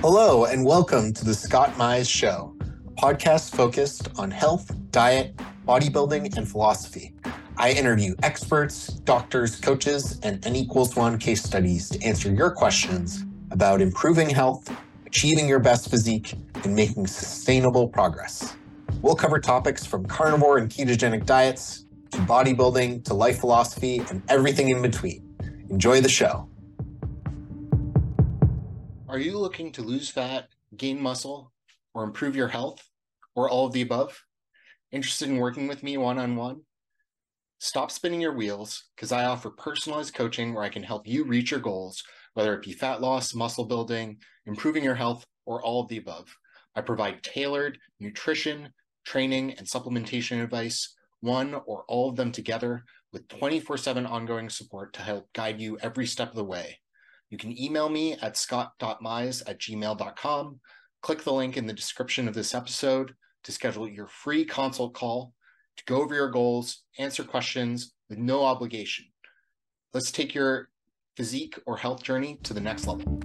Hello, and welcome to the Scott Mize Show, podcast focused on health, diet, bodybuilding, and philosophy. I interview experts, doctors, coaches, and N equals one case studies to answer your questions about improving health, achieving your best physique, and making sustainable progress. We'll cover topics from carnivore and ketogenic diets to bodybuilding to life philosophy and everything in between. Enjoy the show. Are you looking to lose fat, gain muscle, or improve your health, or all of the above? Interested in working with me one on one? Stop spinning your wheels because I offer personalized coaching where I can help you reach your goals, whether it be fat loss, muscle building, improving your health, or all of the above. I provide tailored nutrition, training, and supplementation advice, one or all of them together, with 24 7 ongoing support to help guide you every step of the way. You can email me at scott.mize at gmail.com. Click the link in the description of this episode to schedule your free consult call to go over your goals, answer questions with no obligation. Let's take your physique or health journey to the next level.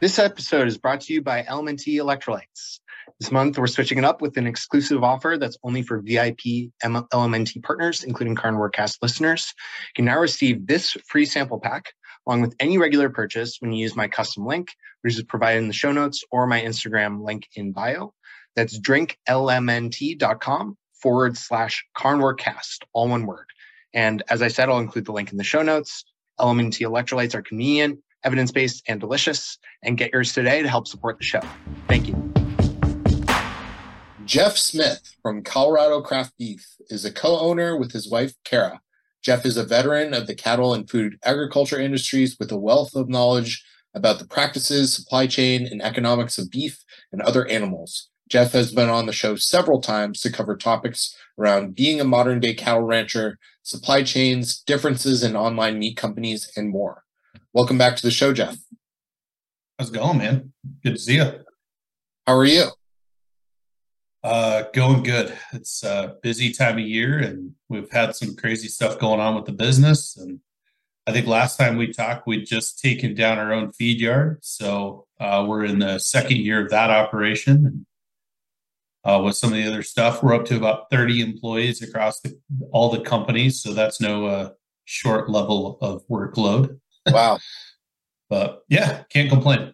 This episode is brought to you by LMNT Electrolytes. This month, we're switching it up with an exclusive offer that's only for VIP LMNT partners, including Carnivore Cast listeners. You can now receive this free sample pack along with any regular purchase when you use my custom link, which is provided in the show notes or my Instagram link in bio. That's drinklmnt.com forward slash carnivorecast, all one word. And as I said, I'll include the link in the show notes. LMNT electrolytes are convenient, evidence based, and delicious. And get yours today to help support the show. Thank you. Jeff Smith from Colorado Craft Beef is a co owner with his wife, Kara. Jeff is a veteran of the cattle and food agriculture industries with a wealth of knowledge about the practices, supply chain, and economics of beef and other animals. Jeff has been on the show several times to cover topics around being a modern day cattle rancher, supply chains, differences in online meat companies, and more. Welcome back to the show, Jeff. How's it going, man? Good to see you. How are you? Uh, going good. It's a busy time of year, and we've had some crazy stuff going on with the business. And I think last time we talked, we'd just taken down our own feed yard, so uh, we're in the second year of that operation. Uh, with some of the other stuff, we're up to about 30 employees across the, all the companies, so that's no uh, short level of workload. Wow. but yeah, can't complain.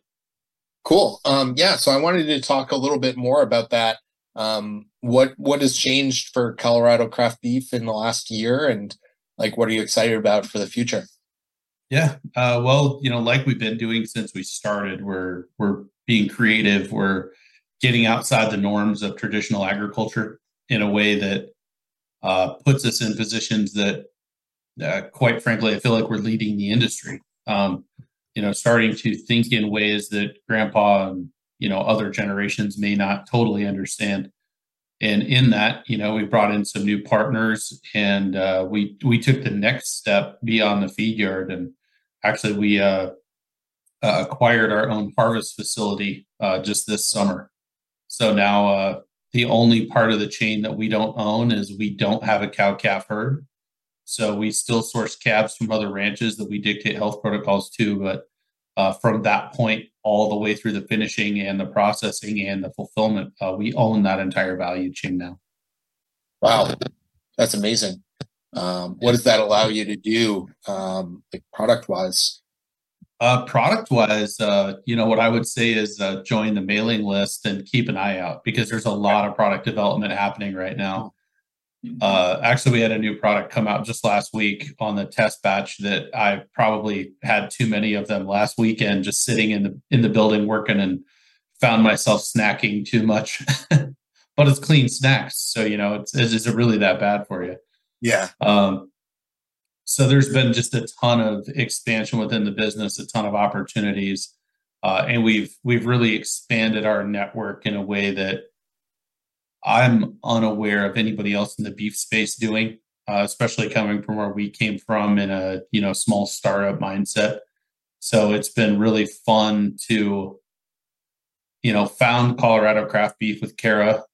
Cool. Um, yeah, so I wanted to talk a little bit more about that um, what what has changed for Colorado craft beef in the last year, and like what are you excited about for the future? Yeah, uh, well, you know, like we've been doing since we started, we're we're being creative. We're getting outside the norms of traditional agriculture in a way that uh, puts us in positions that, uh, quite frankly, I feel like we're leading the industry. Um, you know, starting to think in ways that Grandpa and you know other generations may not totally understand. And in that you know we brought in some new partners and uh, we we took the next step beyond the feed yard and actually we uh, uh, acquired our own harvest facility uh, just this summer. So now uh, the only part of the chain that we don't own is we don't have a cow calf herd. So we still source calves from other ranches that we dictate health protocols to but uh, from that point all the way through the finishing and the processing and the fulfillment. Uh, we own that entire value chain now. Wow, that's amazing. Um, what does that allow you to do, um, like product wise? Uh, product wise, uh, you know, what I would say is uh, join the mailing list and keep an eye out because there's a lot of product development happening right now. Uh, actually, we had a new product come out just last week on the test batch that I probably had too many of them last weekend, just sitting in the in the building working, and found myself snacking too much. but it's clean snacks, so you know, it's is it really that bad for you? Yeah. Um, so there's been just a ton of expansion within the business, a ton of opportunities, uh, and we've we've really expanded our network in a way that I'm unaware of anybody else in the beef space doing, uh, especially coming from where we came from in a you know small startup mindset. So it's been really fun to you know found Colorado craft beef with Kara,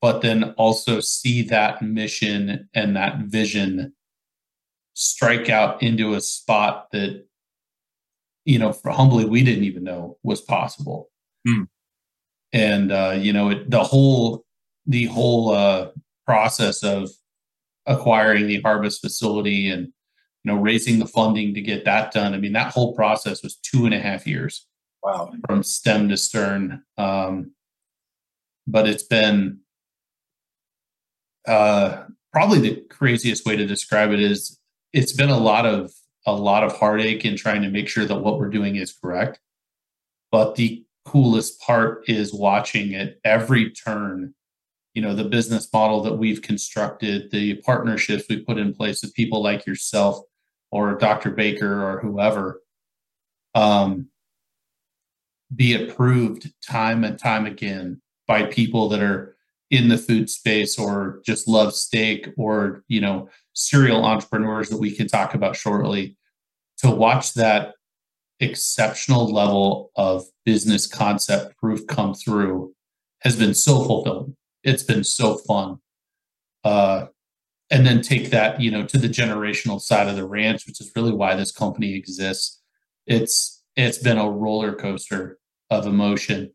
but then also see that mission and that vision strike out into a spot that you know, humbly, we didn't even know was possible. Hmm. And uh, you know, it, the whole the whole uh, process of acquiring the harvest facility and you know raising the funding to get that done. I mean, that whole process was two and a half years. Wow, from stem to stern. Um, but it's been uh, probably the craziest way to describe it is it's been a lot of a lot of heartache in trying to make sure that what we're doing is correct. But the coolest part is watching at every turn, you know, the business model that we've constructed, the partnerships we put in place with people like yourself or Dr. Baker or whoever, um, be approved time and time again by people that are in the food space or just love steak or you know serial entrepreneurs that we can talk about shortly to watch that exceptional level of business concept proof come through has been so fulfilling it's been so fun uh, and then take that you know to the generational side of the ranch which is really why this company exists it's it's been a roller coaster of emotion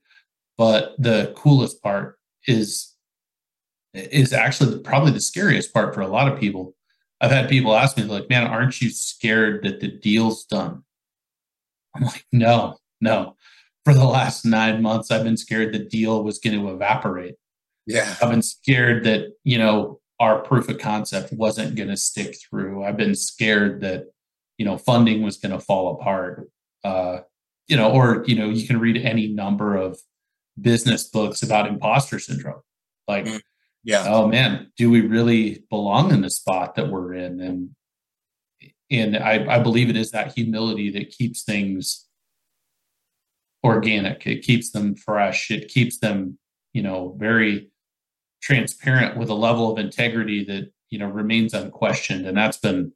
but the coolest part is is actually probably the scariest part for a lot of people. I've had people ask me, like, man, aren't you scared that the deal's done? I'm like, no, no. For the last nine months, I've been scared the deal was going to evaporate. Yeah. I've been scared that, you know, our proof of concept wasn't going to stick through. I've been scared that, you know, funding was going to fall apart. Uh, you know, or, you know, you can read any number of business books about imposter syndrome. Like, mm yeah oh man do we really belong in the spot that we're in and and I, I believe it is that humility that keeps things organic it keeps them fresh it keeps them you know very transparent with a level of integrity that you know remains unquestioned and that's been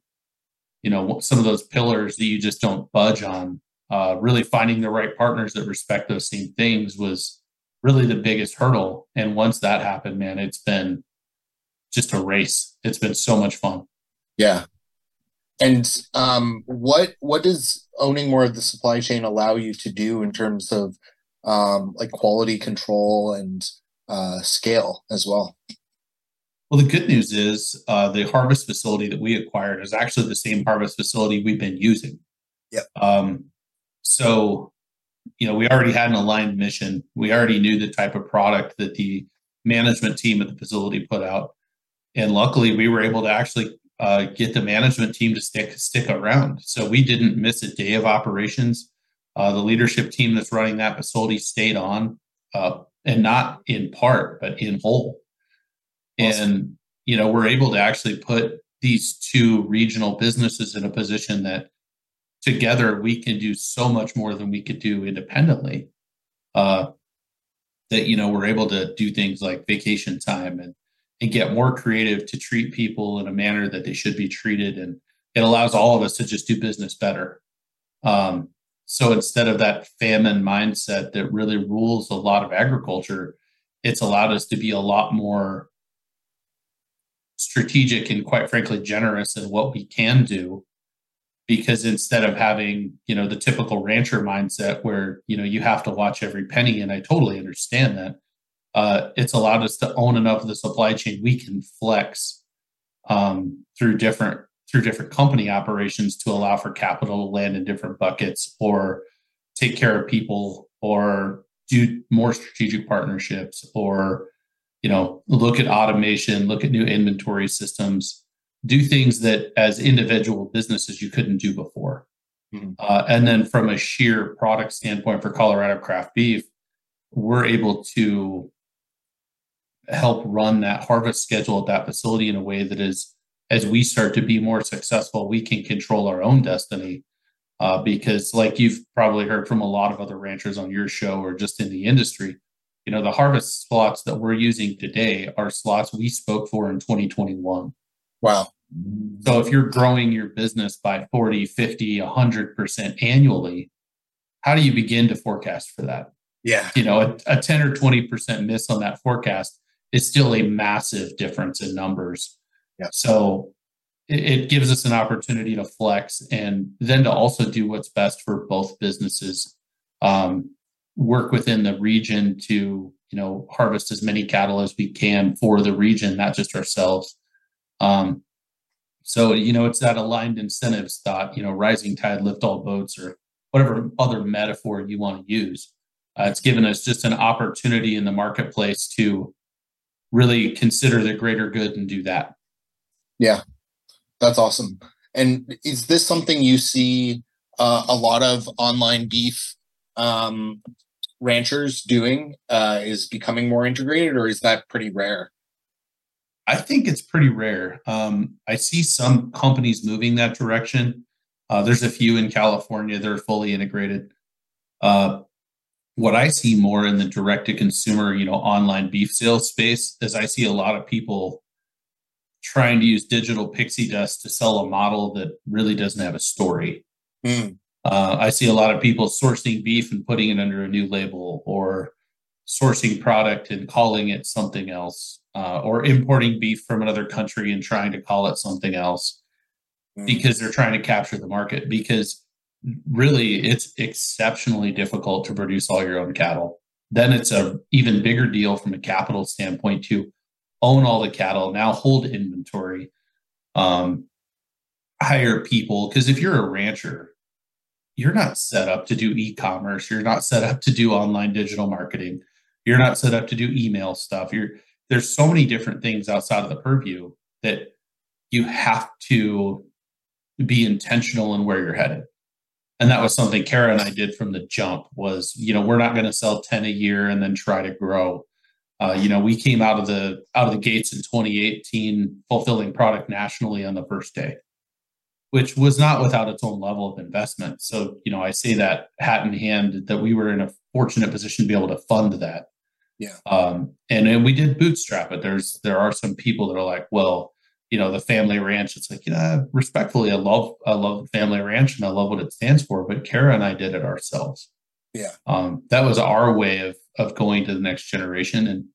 you know some of those pillars that you just don't budge on uh, really finding the right partners that respect those same things was really the biggest hurdle. And once that happened, man, it's been just a race. It's been so much fun. Yeah. And um, what what does owning more of the supply chain allow you to do in terms of um, like quality control and uh, scale as well? Well, the good news is uh, the harvest facility that we acquired is actually the same harvest facility we've been using. Yeah. Um, so you know, we already had an aligned mission. We already knew the type of product that the management team at the facility put out, and luckily, we were able to actually uh, get the management team to stick stick around. So we didn't miss a day of operations. Uh, the leadership team that's running that facility stayed on, uh, and not in part, but in whole. Awesome. And you know, we're able to actually put these two regional businesses in a position that together we can do so much more than we could do independently uh, that you know we're able to do things like vacation time and and get more creative to treat people in a manner that they should be treated and it allows all of us to just do business better um, so instead of that famine mindset that really rules a lot of agriculture it's allowed us to be a lot more strategic and quite frankly generous in what we can do. Because instead of having you know the typical rancher mindset where you know you have to watch every penny and i totally understand that uh, it's allowed us to own enough of the supply chain we can flex um, through different through different company operations to allow for capital to land in different buckets or take care of people or do more strategic partnerships or you know look at automation look at new inventory systems do things that as individual businesses you couldn't do before. Mm-hmm. Uh, and then from a sheer product standpoint for Colorado craft beef, we're able to help run that harvest schedule at that facility in a way that is, as we start to be more successful, we can control our own destiny. Uh, because, like you've probably heard from a lot of other ranchers on your show or just in the industry, you know, the harvest slots that we're using today are slots we spoke for in 2021. Wow. So if you're growing your business by 40, 50, 100% annually, how do you begin to forecast for that? Yeah. You know, a, a 10 or 20% miss on that forecast is still a massive difference in numbers. Yeah. So it, it gives us an opportunity to flex and then to also do what's best for both businesses. Um, work within the region to you know harvest as many cattle as we can for the region, not just ourselves. Um, so you know it's that aligned incentives thought. You know, rising tide lift all boats, or whatever other metaphor you want to use. Uh, it's given us just an opportunity in the marketplace to really consider the greater good and do that. Yeah, that's awesome. And is this something you see uh, a lot of online beef um, ranchers doing? Uh, is becoming more integrated, or is that pretty rare? I think it's pretty rare. Um, I see some companies moving that direction. Uh, there's a few in California that are fully integrated. Uh, what I see more in the direct to consumer, you know, online beef sales space is I see a lot of people trying to use digital pixie dust to sell a model that really doesn't have a story. Mm. Uh, I see a lot of people sourcing beef and putting it under a new label or sourcing product and calling it something else uh, or importing beef from another country and trying to call it something else mm. because they're trying to capture the market because really it's exceptionally difficult to produce all your own cattle then it's a even bigger deal from a capital standpoint to own all the cattle now hold inventory um, hire people. Because if you're a rancher you're not set up to do e-commerce. You're not set up to do online digital marketing. You're not set up to do email stuff. You're there's so many different things outside of the purview that you have to be intentional in where you're headed. And that was something Kara and I did from the jump was, you know, we're not going to sell 10 a year and then try to grow. Uh, you know, we came out of the out of the gates in 2018 fulfilling product nationally on the first day, which was not without its own level of investment. So, you know, I say that hat in hand that we were in a fortunate position to be able to fund that. Yeah. Um, and, and we did bootstrap it. There's there are some people that are like, well, you know the family ranch it's like yeah respectfully i love i love the family ranch and i love what it stands for but kara and i did it ourselves yeah um, that was our way of of going to the next generation. And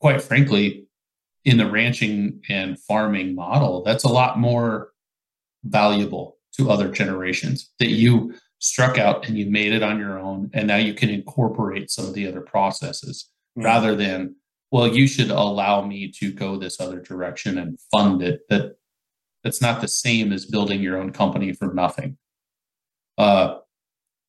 quite frankly in the ranching and farming model that's a lot more valuable to other generations that you struck out and you made it on your own. And now you can incorporate some of the other processes mm-hmm. rather than well you should allow me to go this other direction and fund it. That that's not the same as building your own company from nothing. Uh,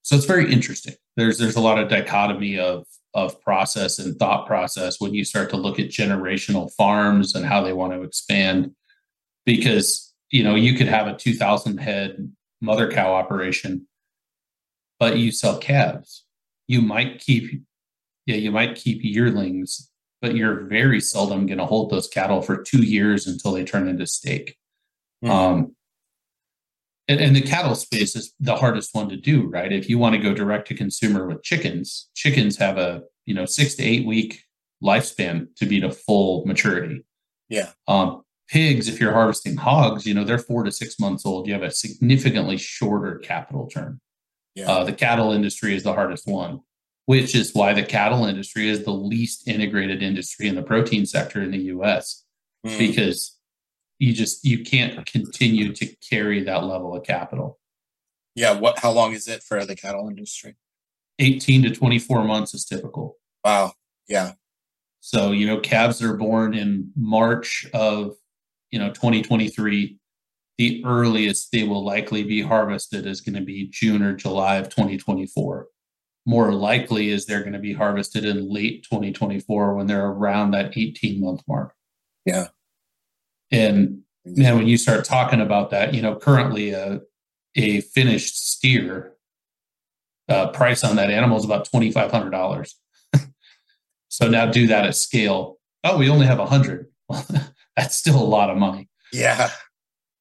so it's very interesting. There's there's a lot of dichotomy of of process and thought process when you start to look at generational farms and how they want to expand because you know you could have a 2000 head mother cow operation but you sell calves you might keep yeah you might keep yearlings but you're very seldom going to hold those cattle for two years until they turn into steak. Mm. Um, and, and, the cattle space is the hardest one to do, right? If you want to go direct to consumer with chickens, chickens have a you know six to eight week lifespan to be to full maturity. Yeah. Um, pigs, if you're harvesting hogs, you know they're four to six months old. You have a significantly shorter capital turn. Yeah. Uh, the cattle industry is the hardest one which is why the cattle industry is the least integrated industry in the protein sector in the US mm. because you just you can't continue to carry that level of capital. Yeah, what how long is it for the cattle industry? 18 to 24 months is typical. Wow. Yeah. So, you know, calves are born in March of, you know, 2023. The earliest they will likely be harvested is going to be June or July of 2024 more likely is they're going to be harvested in late 2024 when they're around that 18 month mark. Yeah. And man, when you start talking about that, you know, currently a, a finished steer uh, price on that animal is about $2,500. so now do that at scale. Oh, we only have a hundred. That's still a lot of money. Yeah.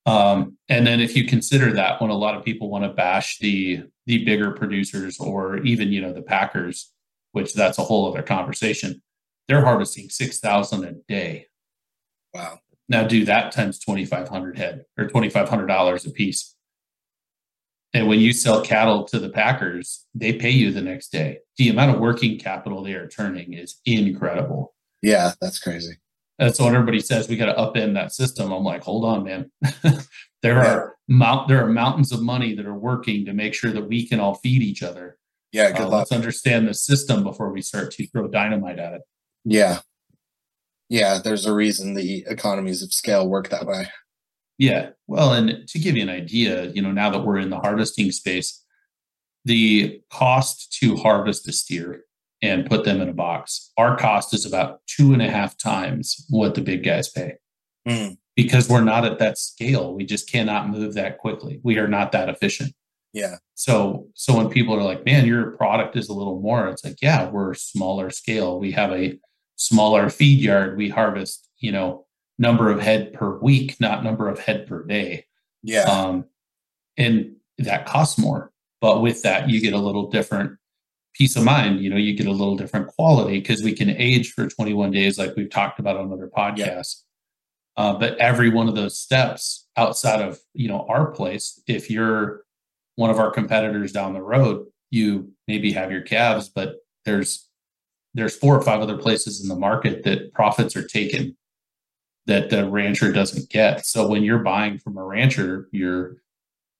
Um, and then if you consider that when a lot of people want to bash the the bigger producers or even you know the Packers, which that's a whole other conversation, they're harvesting six thousand a day. Wow! Now do that times twenty five hundred head or twenty five hundred dollars a piece. And when you sell cattle to the Packers, they pay you the next day. The amount of working capital they are turning is incredible. Yeah, that's crazy. And so when everybody says we got to upend that system, I'm like, hold on, man. there yeah. are mount there are mountains of money that are working to make sure that we can all feed each other. Yeah, good uh, Let's understand the system before we start to throw dynamite at it. Yeah. Yeah, there's a reason the economies of scale work that way. Yeah. Well, and to give you an idea, you know, now that we're in the harvesting space, the cost to harvest a steer and put them in a box, our cost is about two and a half times what the big guys pay. Mm. Because we're not at that scale. We just cannot move that quickly. We are not that efficient. Yeah. So so when people are like, man, your product is a little more, it's like, yeah, we're smaller scale. We have a smaller feed yard. We harvest, you know, number of head per week, not number of head per day. Yeah. Um, and that costs more. But with that, you get a little different peace of mind. You know, you get a little different quality because we can age for 21 days, like we've talked about on other podcasts. Yeah. Uh, but every one of those steps outside of you know our place, if you're one of our competitors down the road, you maybe have your calves, but there's there's four or five other places in the market that profits are taken that the rancher doesn't get. So when you're buying from a rancher, you're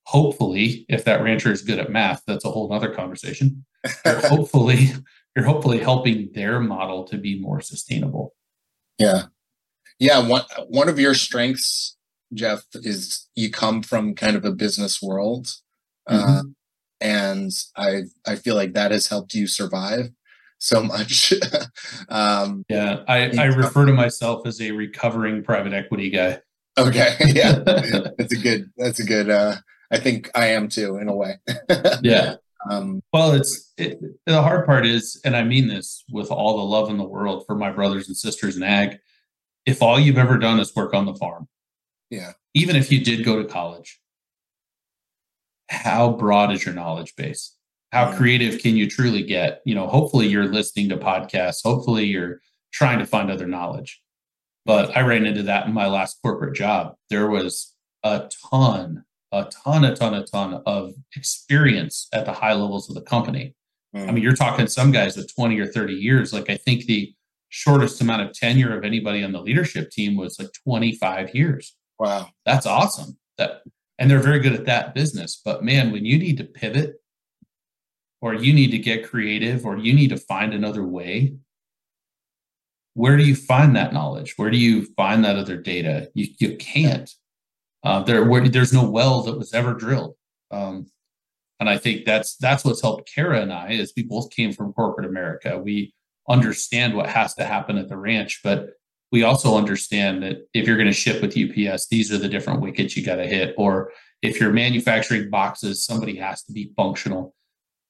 hopefully, if that rancher is good at math, that's a whole other conversation. You're hopefully, you're hopefully helping their model to be more sustainable. Yeah. Yeah. One one of your strengths, Jeff, is you come from kind of a business world. Mm-hmm. Uh, and I I feel like that has helped you survive so much. um, yeah, I, I refer to myself as a recovering private equity guy. Okay, yeah, that's a good. That's a good. Uh, I think I am too, in a way. yeah. Um, well, it's it, the hard part is, and I mean this with all the love in the world for my brothers and sisters in ag. If all you've ever done is work on the farm, yeah, even if you did go to college, how broad is your knowledge base? How creative can you truly get? You know, hopefully you're listening to podcasts. Hopefully you're trying to find other knowledge. But I ran into that in my last corporate job. There was a ton a ton, a ton, a ton of experience at the high levels of the company. Mm. I mean, you're talking some guys with 20 or 30 years. Like I think the shortest amount of tenure of anybody on the leadership team was like 25 years. Wow. That's awesome. That and they're very good at that business. But man, when you need to pivot or you need to get creative or you need to find another way, where do you find that knowledge? Where do you find that other data? You, you can't. Uh, there, where, there's no well that was ever drilled, um, and I think that's that's what's helped Kara and I is we both came from corporate America. We understand what has to happen at the ranch, but we also understand that if you're going to ship with UPS, these are the different wickets you got to hit. Or if you're manufacturing boxes, somebody has to be functional,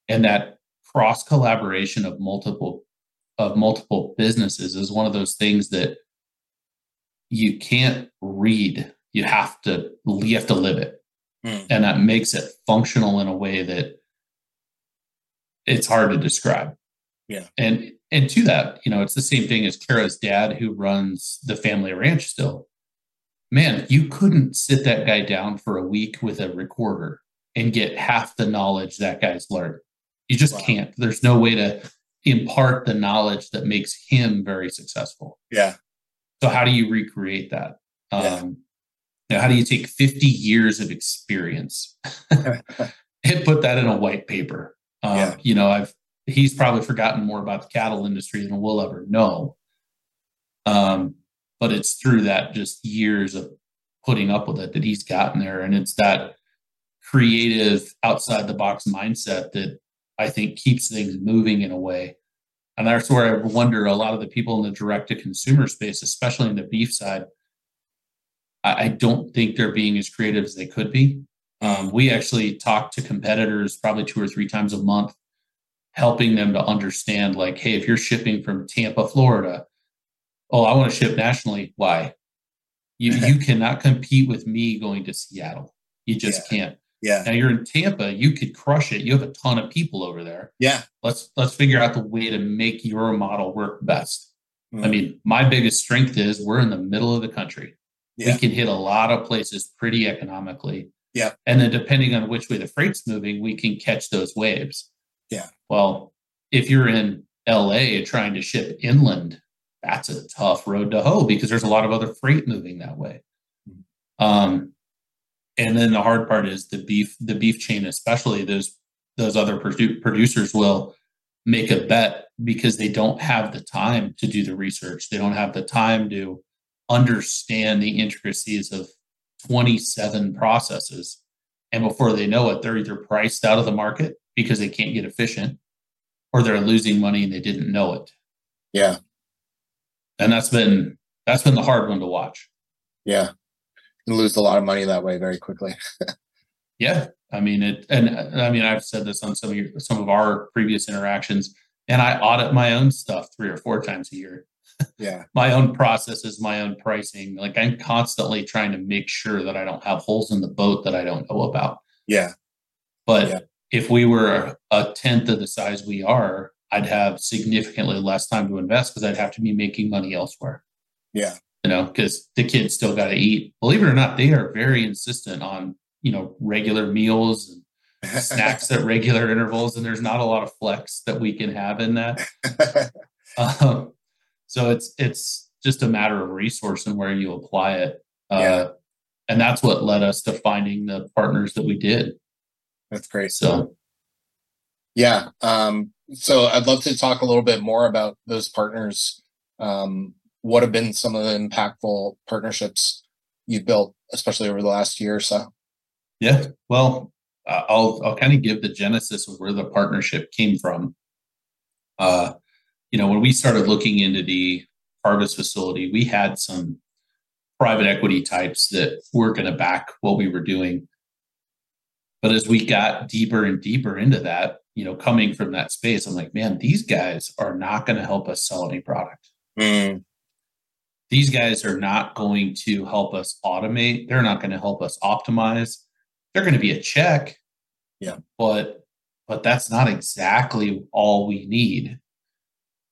and that cross collaboration of multiple of multiple businesses is one of those things that you can't read. You have to you have to live it. Mm. and that makes it functional in a way that it's hard to describe. Yeah. And and to that you know it's the same thing as kara's dad who runs the family ranch still. Man you couldn't sit that guy down for a week with a recorder and get half the knowledge that guy's learned you just wow. can't there's no way to impart the knowledge that makes him very successful yeah so how do you recreate that yeah. um, now, how do you take 50 years of experience and put that in a white paper? Um, yeah. You know, I've he's probably forgotten more about the cattle industry than we'll ever know. Um, but it's through that just years of putting up with it that he's gotten there, and it's that creative, outside the box mindset that I think keeps things moving in a way. And that's where I wonder a lot of the people in the direct to consumer space, especially in the beef side, I don't think they're being as creative as they could be. Um, we actually talk to competitors probably two or three times a month, helping them to understand like, hey, if you're shipping from Tampa, Florida, oh, I want to ship nationally. Why? You you cannot compete with me going to Seattle. You just yeah. can't. Yeah. Now you're in Tampa, you could crush it. You have a ton of people over there. Yeah. Let's let's figure out the way to make your model work best. Mm. I mean, my biggest strength is we're in the middle of the country. Yeah. We can hit a lot of places pretty economically. Yeah. And then depending on which way the freight's moving, we can catch those waves. Yeah. Well, if you're in LA trying to ship inland, that's a tough road to hoe because there's a lot of other freight moving that way. Um, and then the hard part is the beef, the beef chain, especially those those other produ- producers will make a bet because they don't have the time to do the research. They don't have the time to understand the intricacies of 27 processes. And before they know it, they're either priced out of the market because they can't get efficient or they're losing money and they didn't know it. Yeah. And that's been that's been the hard one to watch. Yeah. Lose a lot of money that way very quickly. yeah. I mean it and I mean I've said this on some of your, some of our previous interactions and I audit my own stuff three or four times a year. Yeah. my own processes, my own pricing. Like I'm constantly trying to make sure that I don't have holes in the boat that I don't know about. Yeah. But Yeah. if we were a tenth of the size we are, I'd have significantly less time to invest because I'd have to be making money elsewhere. Yeah. You know, because the kids still got to eat. Believe it or not, they are very insistent on, you know, regular meals and snacks at regular intervals. And there's not a lot of flex that we can have in that. Um, so it's it's just a matter of resource and where you apply it. Uh, Yeah. And that's what led us to finding the partners that we did. That's great. So Yeah. Um, so I'd love to talk a little bit more about those partners. Um, what have been some of the impactful partnerships you've built, especially over the last year or so? Yeah, well, uh, I'll I'll kind of give the genesis of where the partnership came from. Uh, you know, when we started looking into the harvest facility, we had some private equity types that were going to back what we were doing. But as we got deeper and deeper into that, you know, coming from that space, I'm like, man, these guys are not going to help us sell any product Mm, these guys are not going to help us automate. They're not going to help us optimize. They're going to be a check. Yeah. But but that's not exactly all we need.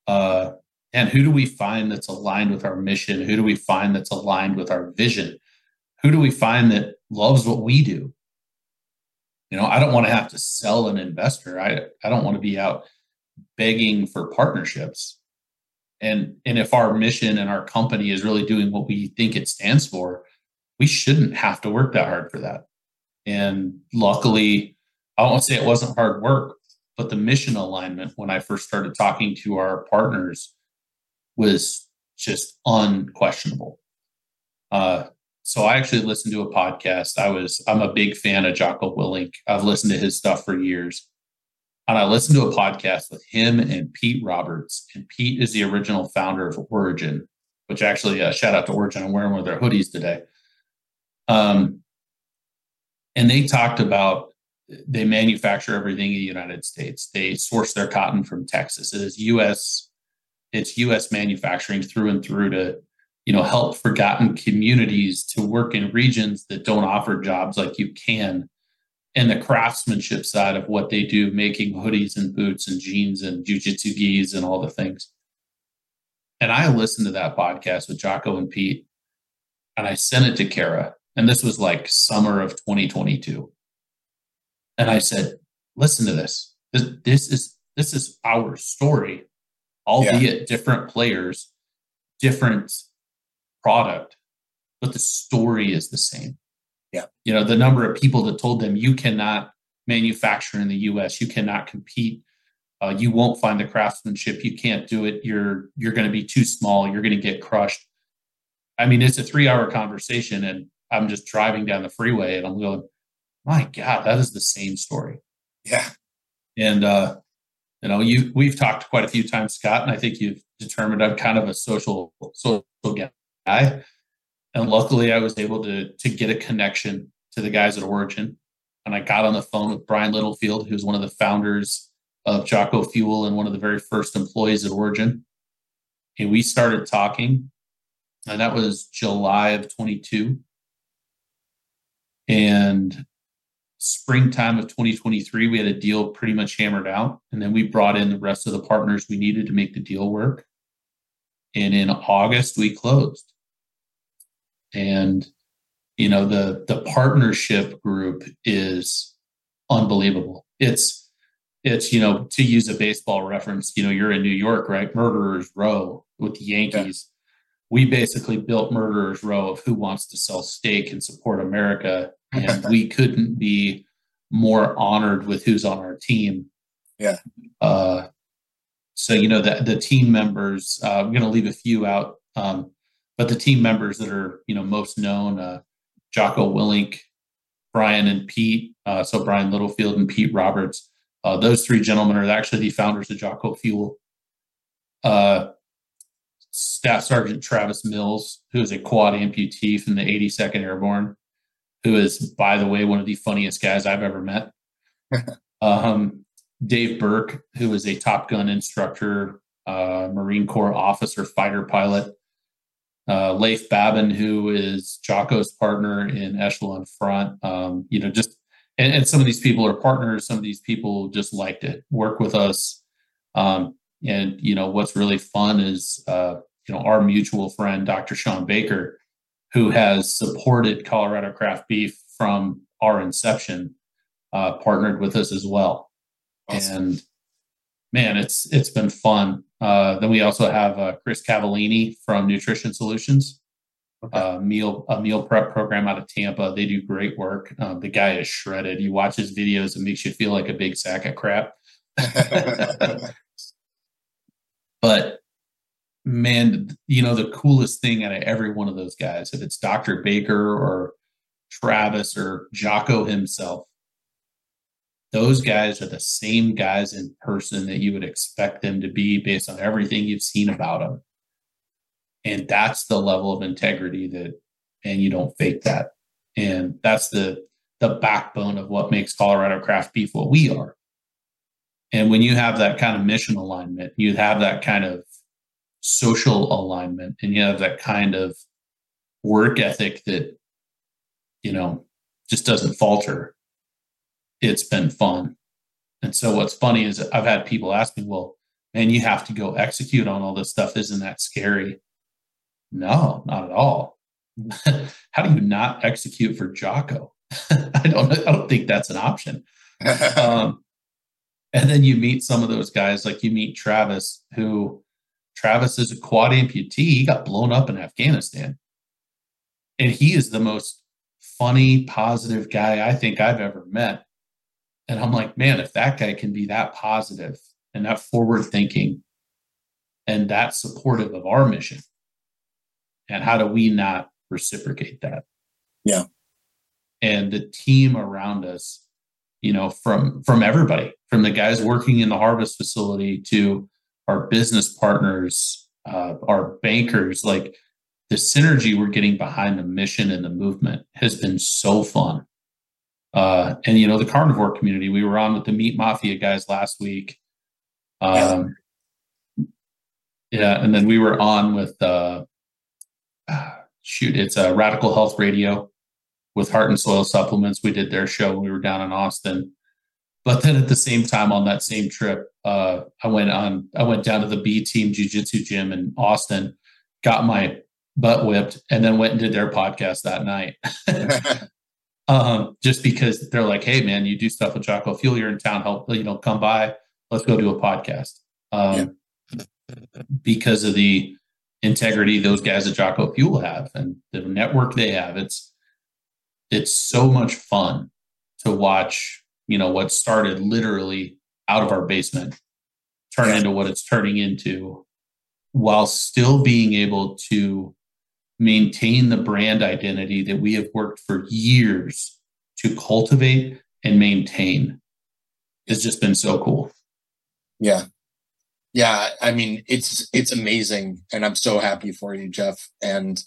Uh and who do we find that's aligned with our mission? Who do we find that's aligned with our vision? Who do we find that loves what we do? You know, I don't want to have to sell an investor. I I don't want to be out begging for partnerships and and if our mission and our company is really doing what we think it stands for we shouldn't have to work that hard for that. And luckily i won't say it wasn't hard work but the mission alignment when i first started talking to our partners was just unquestionable. Uh, so i actually listened to a podcast. I was i'm a big fan of jocko willink. I've listened to his stuff for years and I listened to a podcast with him and Pete Roberts. And Pete is the original founder of Origin, which actually, uh, shout out to Origin. I'm wearing one of their hoodies today. Um, and they talked about they manufacture everything in the United States. They source their cotton from Texas. It is U.S. It's U.S. manufacturing through and through to, you know, help forgotten communities to work in regions that don't offer jobs like you can and the craftsmanship side of what they do, making hoodies and boots and jeans and jujitsu gis and all the things. And I listened to that podcast with Jocko and Pete, and I sent it to Kara. And this was like summer of 2022. And I said, listen to this. This, this is this is our story, albeit different players, different product, but the story is the same. Yeah. You know, the number of people that told them you cannot manufacture in the US, you cannot compete, uh, you won't find the craftsmanship, you can't do it, you're you're going to be too small, you're going to get crushed. I mean, it's a 3-hour conversation and I'm just driving down the freeway and I'm going, "My god, that is the same story." yeah. And uh you know, you we've talked quite a few times, Scott, and I think you've determined I'm kind of a social social guy. And luckily, I was able to to get a connection to the guys at Origin. And I got on the phone with Brian Littlefield, who's one of the founders of Jocko Fuel and one of the very first employees at Origin. And we started talking, and that was July of 22. And springtime of 2023, we had a deal pretty much hammered out. And then we brought in the rest of the partners we needed to make the deal work. And in August, we closed and you know the the partnership group is unbelievable. It's it's you know to use a baseball reference you know you're in new york right? Murderers row with the yankees. Yeah. we basically built murderers row of who wants to sell steak and support america. And we couldn't be more honored with who's on our team. Yeah. Uh so you know the the team members uh, i'm going to leave a few out. Um but the team members that are you know most known uh jocko willink brian and pete uh, so brian littlefield and pete roberts uh, those three gentlemen are actually the founders of Jocko Fuel. Uh, Staff Sergeant Travis Mills, who is a quad amputee from the 82nd Airborne, who is, by the way, one of the funniest guys I've ever met. um, Dave Berke, who is a Top Gun instructor, uh, Marine Corps officer, fighter pilot. Uh, Leif Babin, who is Jocko's partner in Echelon Front. Um, you know, just and, and, some of these people are partners some of these people just like to work with us um, and you know what's really fun is uh, you know our mutual friend dr shawn baker who has supported colorado craft beef from our inception uh, partnered with us as well awesome. and man it's it's been fun uh, then we also have uh, chris cavallini from nutrition solutions Okay. Uh, meal a meal prep program out of Tampa. They do great work. Um, the guy is shredded. You watch his videos, it makes you feel like a big sack of crap. but man, you know the coolest thing out of every one of those guys, if it's Dr. Baker or Travis or Jocko himself, those guys are the same guys in person that you would expect them to be based on everything you've seen about them and that's the level of integrity that and you don't fake that. And that's the the backbone of what makes colorado craft beef what we are. And when you have that kind of mission alignment you have that kind of social alignment and you have that kind of work ethic that you know just doesn't falter it's been fun and so what's funny is i've had people ask me well man you have to go execute on all this stuff isn't that scary no, not at all. How do you not execute for Jocko? I don't. I don't think that's an option. um, and then you meet some of those guys, like you meet Travis, who Travis is a quad amputee. He got blown up in Afghanistan, and he is the most funny, positive guy I think I've ever met. And I'm like, man, if that guy can be that positive and that forward thinking and that supportive of our mission, and how do we not reciprocate that? Yeah. And the team around us you know from from everybody from the guys working in the harvest facility to our business partners uh, our bankers like the synergy we're getting behind the mission and the movement has been so fun uh, and you know the carnivore community we were on with the meat mafia guys last week um, yeah. and then we were on with uh, shoot, it's a Radical Health Radio with Heart and Soil Supplements. We did their show when we were down in Austin. But then at the same time on that same trip, uh, I went on. I went down to the B Team Jiu Jitsu gym in Austin, got my butt whipped, and then went and did their podcast that night. um, just because they're like, "Hey, man, you do stuff with Jocko Fuel. You're in town. Help, you know, come by. Let's go do a podcast." Um, yeah. Because of the integrity those guys at Jocko Fuel have and the network they have. It's it's so much fun to watch, you know, what started literally out of our basement turn into what it's turning into while still being able to maintain the brand identity that we have worked for years to cultivate and maintain. It's just been so cool. Yeah yeah i mean it's it's amazing and i'm so happy for you jeff and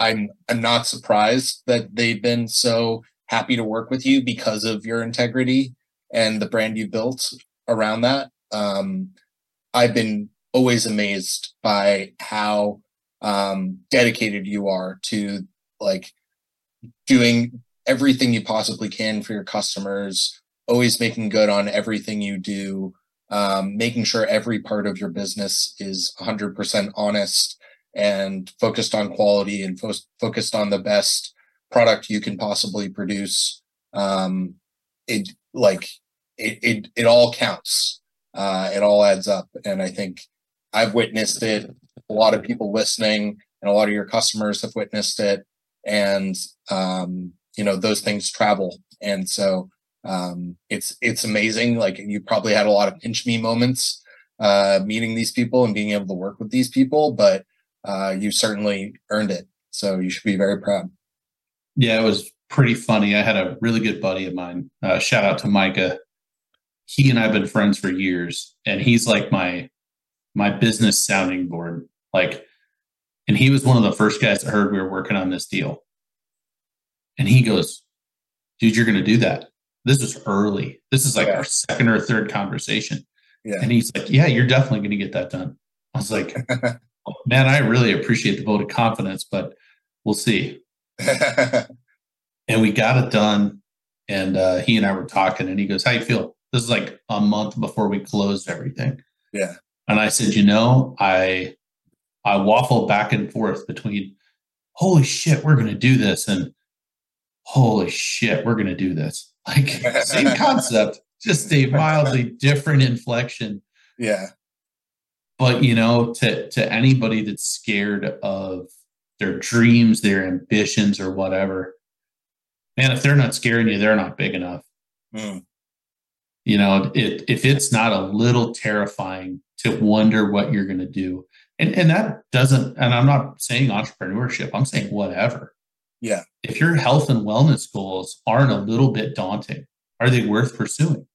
i'm i'm not surprised that they've been so happy to work with you because of your integrity and the brand you built around that um i've been always amazed by how um dedicated you are to like doing everything you possibly can for your customers always making good on everything you do um, making sure every part of your business is 100% honest and focused on quality and fo- focused on the best product you can possibly produce. Um, it like it, it, it all counts. Uh, it all adds up. And I think I've witnessed it. A lot of people listening and a lot of your customers have witnessed it. And, um, you know, those things travel. And so, um, it's, it's amazing. Like you probably had a lot of pinch me moments, uh, meeting these people and being able to work with these people, but, uh, you certainly earned it. So you should be very proud. Yeah, it was pretty funny. I had a really good buddy of mine. Uh, shout out to Micah. He and I've been friends for years, and he's like my my business sounding board. Like, and he was one of the first guys that heard we were working on this deal. And he goes, "Dude, you're going to do that." This is early. This is like yeah. our second or third conversation. Yeah. And he's like, "Yeah, you're definitely going to get that done." I was like, "Man, I really appreciate the vote of confidence, but we'll see." and we got it done. And uh, he and I were talking, and he goes, "How you feel?" This is like a month before we closed everything. Yeah. And I said, "You know, I I waffle back and forth between, holy shit, we're going to do this, and holy shit, we're going to do this. Like same concept, just a mildly different inflection. Yeah. But you know, to to anybody that's scared of their dreams, their ambitions, or whatever, man, if they're not scaring you, they're not big enough. Mm. You know, it, if it's not a little terrifying to wonder what you're going to do, and and that doesn't, and I'm not saying entrepreneurship, I'm saying whatever. Yeah. If your health and wellness goals aren't a little bit daunting, are they worth pursuing?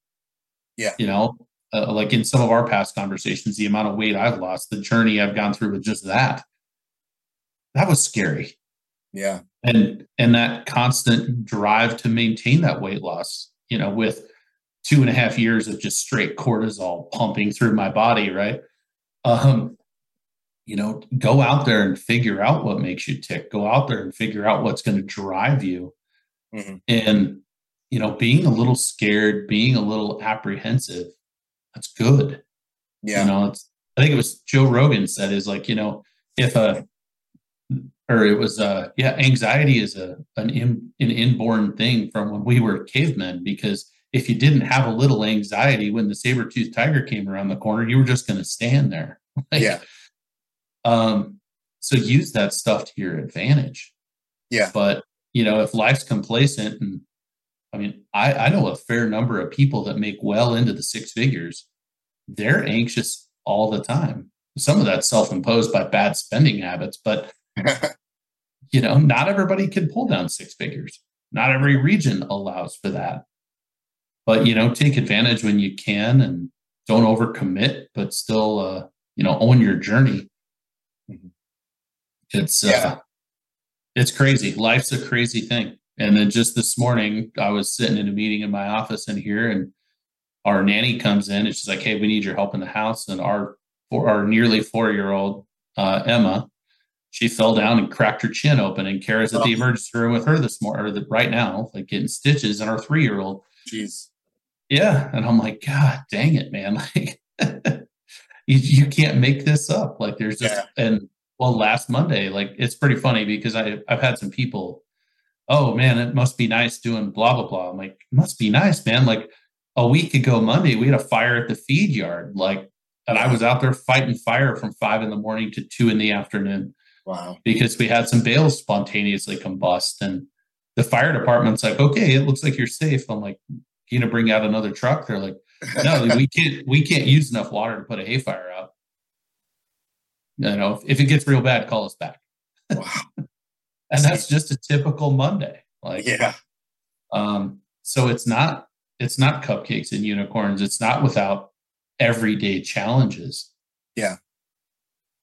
Yeah. You know, uh, like in some of our past conversations, the amount of weight I've lost, the journey I've gone through with just that, that was scary. Yeah. And and that constant drive to maintain that weight loss, you know, with two and a half years of just straight cortisol pumping through my body, right? Um, you know, go out there and figure out what makes you tick. Go out there and figure out what's going to drive you. Mm-hmm. And, you know, being a little scared, being a little apprehensive, that's good. Yeah. You know, it's, I think it was Joe Rogan said is like, you know, if a or it was uh yeah anxiety is a an in, an inborn thing from when we were cavemen because if you didn't have a little anxiety when the saber-toothed tiger came around the corner you were just going to stand there like, yeah um so use that stuff to your advantage yeah but you know if life's complacent and i mean i i know a fair number of people that make well into the six figures they're anxious all the time some of that's self-imposed by bad spending habits but you know, not everybody can pull down six figures. Not every region allows for that. But you know, take advantage when you can and don't overcommit, but still uh, you know, own your journey. It's uh, yeah. uh it's crazy. Life's a crazy thing. And then just this morning, I was sitting in a meeting in my office in here, and our nanny comes in and she's like, "Hey, we need your help in the house." And our four, our nearly four year old uh, Emma she fell down and cracked her chin open, and Kara's at oh. the emergency room with her this morning, or the, right now, like getting stitches, and our three year old. Jeez. Yeah, and I'm like, God, dang it, man! Like, you, you can't make this up. Like, there's just yeah. and well, last Monday, like it's pretty funny because I I've had some people, oh man, it must be nice doing blah blah blah. I'm like, must be nice, man. Like a week ago Monday, we had a fire at the feed yard, like, and I was out there fighting fire from five in the morning to two in the afternoon Wow. Because we had some bales spontaneously combust and the fire department's like, okay, it looks like you're safe. I'm like, you gonna bring out another truck? They're like, no, we can't we can't use enough water to put a hay fire out. You know, if it gets real bad, call us back. Wow. and that's just a typical Monday. Like yeah. Um, so it's not it's not cupcakes and unicorns. It's not without everyday challenges. Yeah.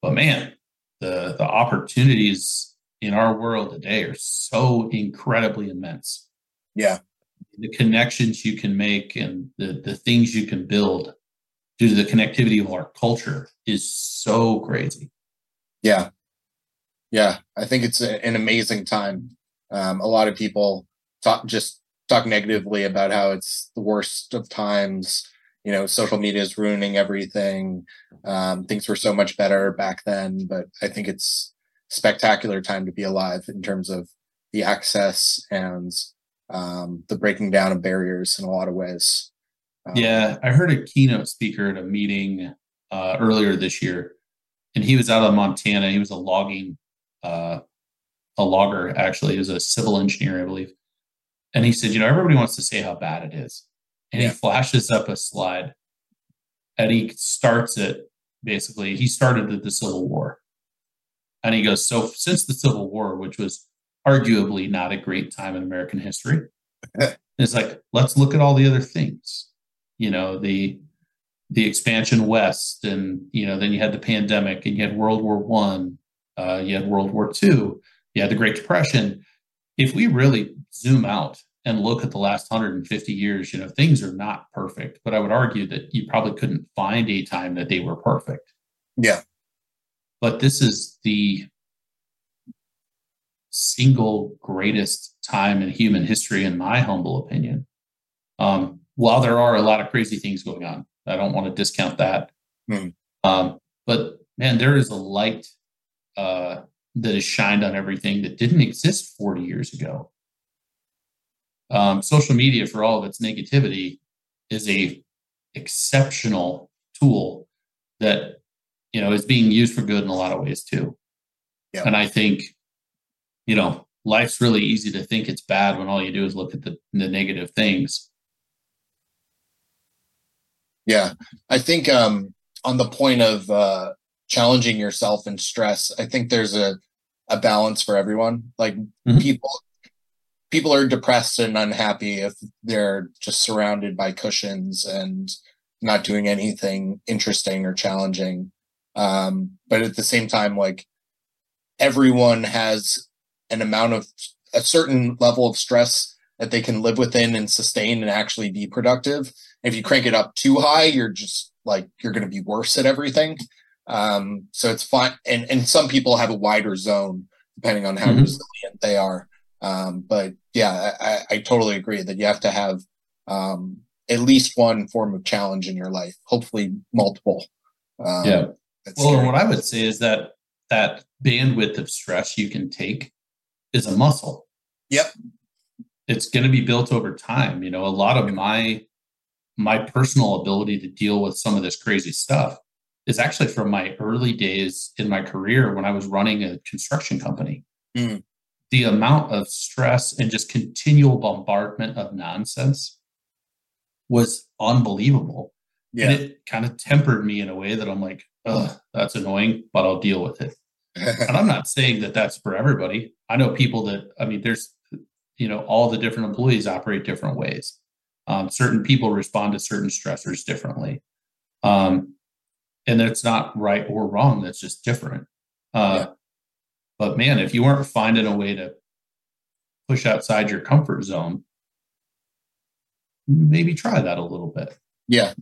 But man, the the opportunities in our world today are so incredibly immense. Yeah. The connections you can make and the, the things you can build due to the connectivity of our culture is so crazy. Yeah. Yeah. I think it's a, an amazing time. Um, a lot of people talk just talk negatively about how it's the worst of times you know social media is ruining everything um, things were so much better back then but i think it's spectacular time to be alive in terms of the access and um, the breaking down of barriers in a lot of ways Um, yeah, I heard a keynote speaker at a meeting uh, earlier this year, and he was out of Montana. He was a logging, uh, a logger actually. He was a civil engineer, I believe. And he said, you know, everybody wants to say how bad it is, and yeah. he flashes up a slide, and he starts it basically. He started the, the Civil War, and he goes, so since the Civil War, which was arguably not a great time in American history, it's like let's look at all the other things. You know, the the expansion west, and you know, then you had the pandemic, and you had World War One, uh, you had World War Two, you had the Great Depression. If we really zoom out and look at the last 150 years, you know, things are not perfect. But I would argue that you probably couldn't find a time that they were perfect. Yeah. But this is the single greatest time in human history, in my humble opinion. Um, while there are a lot of crazy things going on, I don't want to discount that. Mm. Um, but man, there is a light uh, that is shined on everything that didn't exist 40 years ago. Um, social media, for all of its negativity, is a exceptional tool that you know is being used for good in a lot of ways too. Yeah. And I think, you know, life's really easy to think it's bad when all you do is look at the, the negative things. Yeah. I think um, on the point of uh, challenging yourself and stress, I think there's a, a balance for everyone. Like mm-hmm. people people are depressed and unhappy if they're just surrounded by cushions and not doing anything interesting or challenging. Um, but at the same time, like everyone has an amount of a certain level of stress that they can live within and sustain and actually be productive. If you crank it up too high, you're just like you're going to be worse at everything. Um, so it's fine. And and some people have a wider zone depending on how mm-hmm. resilient they are. Um, but yeah, I, I, totally agree that you have to have um, at least one form of challenge in your life, hopefully multiple. Um, yeah. Well, scary. what I would say is that that bandwidth of stress you can take is a muscle. Yep. It's going to be built over time. You know, a lot of my my personal ability to deal with some of this crazy stuff is actually from my early days in my career when I was running a construction company. Mm. The amount of stress and just continual bombardment of nonsense was unbelievable. Yeah. And it kind of tempered me in a way that I'm like, oh, that's annoying, but I'll deal with it. and I'm not saying that that's for everybody. I know people that, I mean, there's, you know, all the different employees operate different ways. Um, certain people respond to certain stressors differently. Um, and that's not right or wrong. That's just different. Uh, yeah. But man, if you weren't finding a way to push outside your comfort zone, maybe try that a little bit. Yeah.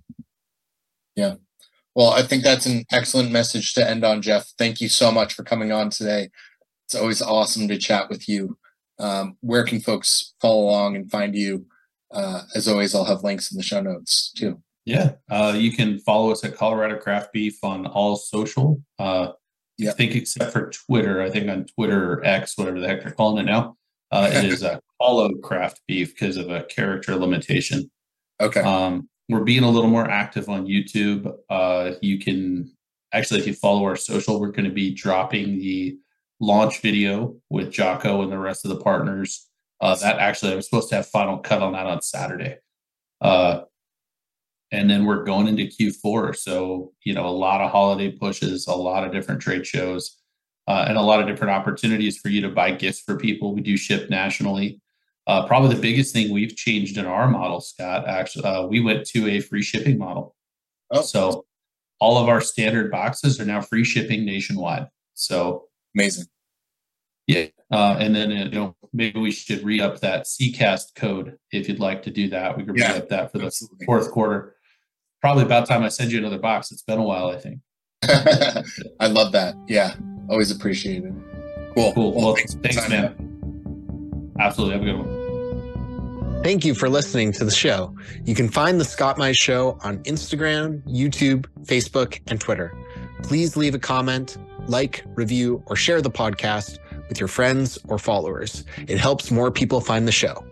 Yeah. Well, I think that's an excellent message to end on, Jeff. Thank you so much for coming on today. It's always awesome to chat with you. Um, where can folks follow along and find you? Uh, as always, I'll have links in the show notes too. Yeah, uh, you can follow us at Colorado Craft Beef on all social. Uh, I think except for Twitter. I think on Twitter or X, whatever the heck they're calling it now, uh, it is a Hollow Craft Beef because of a character limitation. Okay. Um, we're being a little more active on YouTube. Uh, you can actually, if you follow our social, we're going to be dropping the launch video with Jocko and the rest of the partners. Uh, that actually, I'm supposed to have final cut on that on Saturday. Uh, and then we're going into Q4. So, you know, a lot of holiday pushes, a lot of different trade shows, uh, and a lot of different opportunities for you to buy gifts for people. We do ship nationally. Uh, probably the biggest thing we've changed in our model, Scott, actually, uh, we went to a free shipping model. Oh. So all of our standard boxes are now free shipping nationwide. So amazing. Yeah. Uh, and then, you know, maybe we should re up that CCAST code if you'd like to do that. We could yeah, re up that for the absolutely. fourth quarter probably about time I send you another box. It's been a while, I think. I love that. Yeah, always appreciate it. Cool. Cool. Well, well thanks, thanks man. Absolutely. Have a good one. Thank you for listening to the show. You can find the Scott Mize Show on Instagram, YouTube, Facebook, and Twitter. Please leave a comment, like, review, or share the podcast with your friends or followers. It helps more people find the show.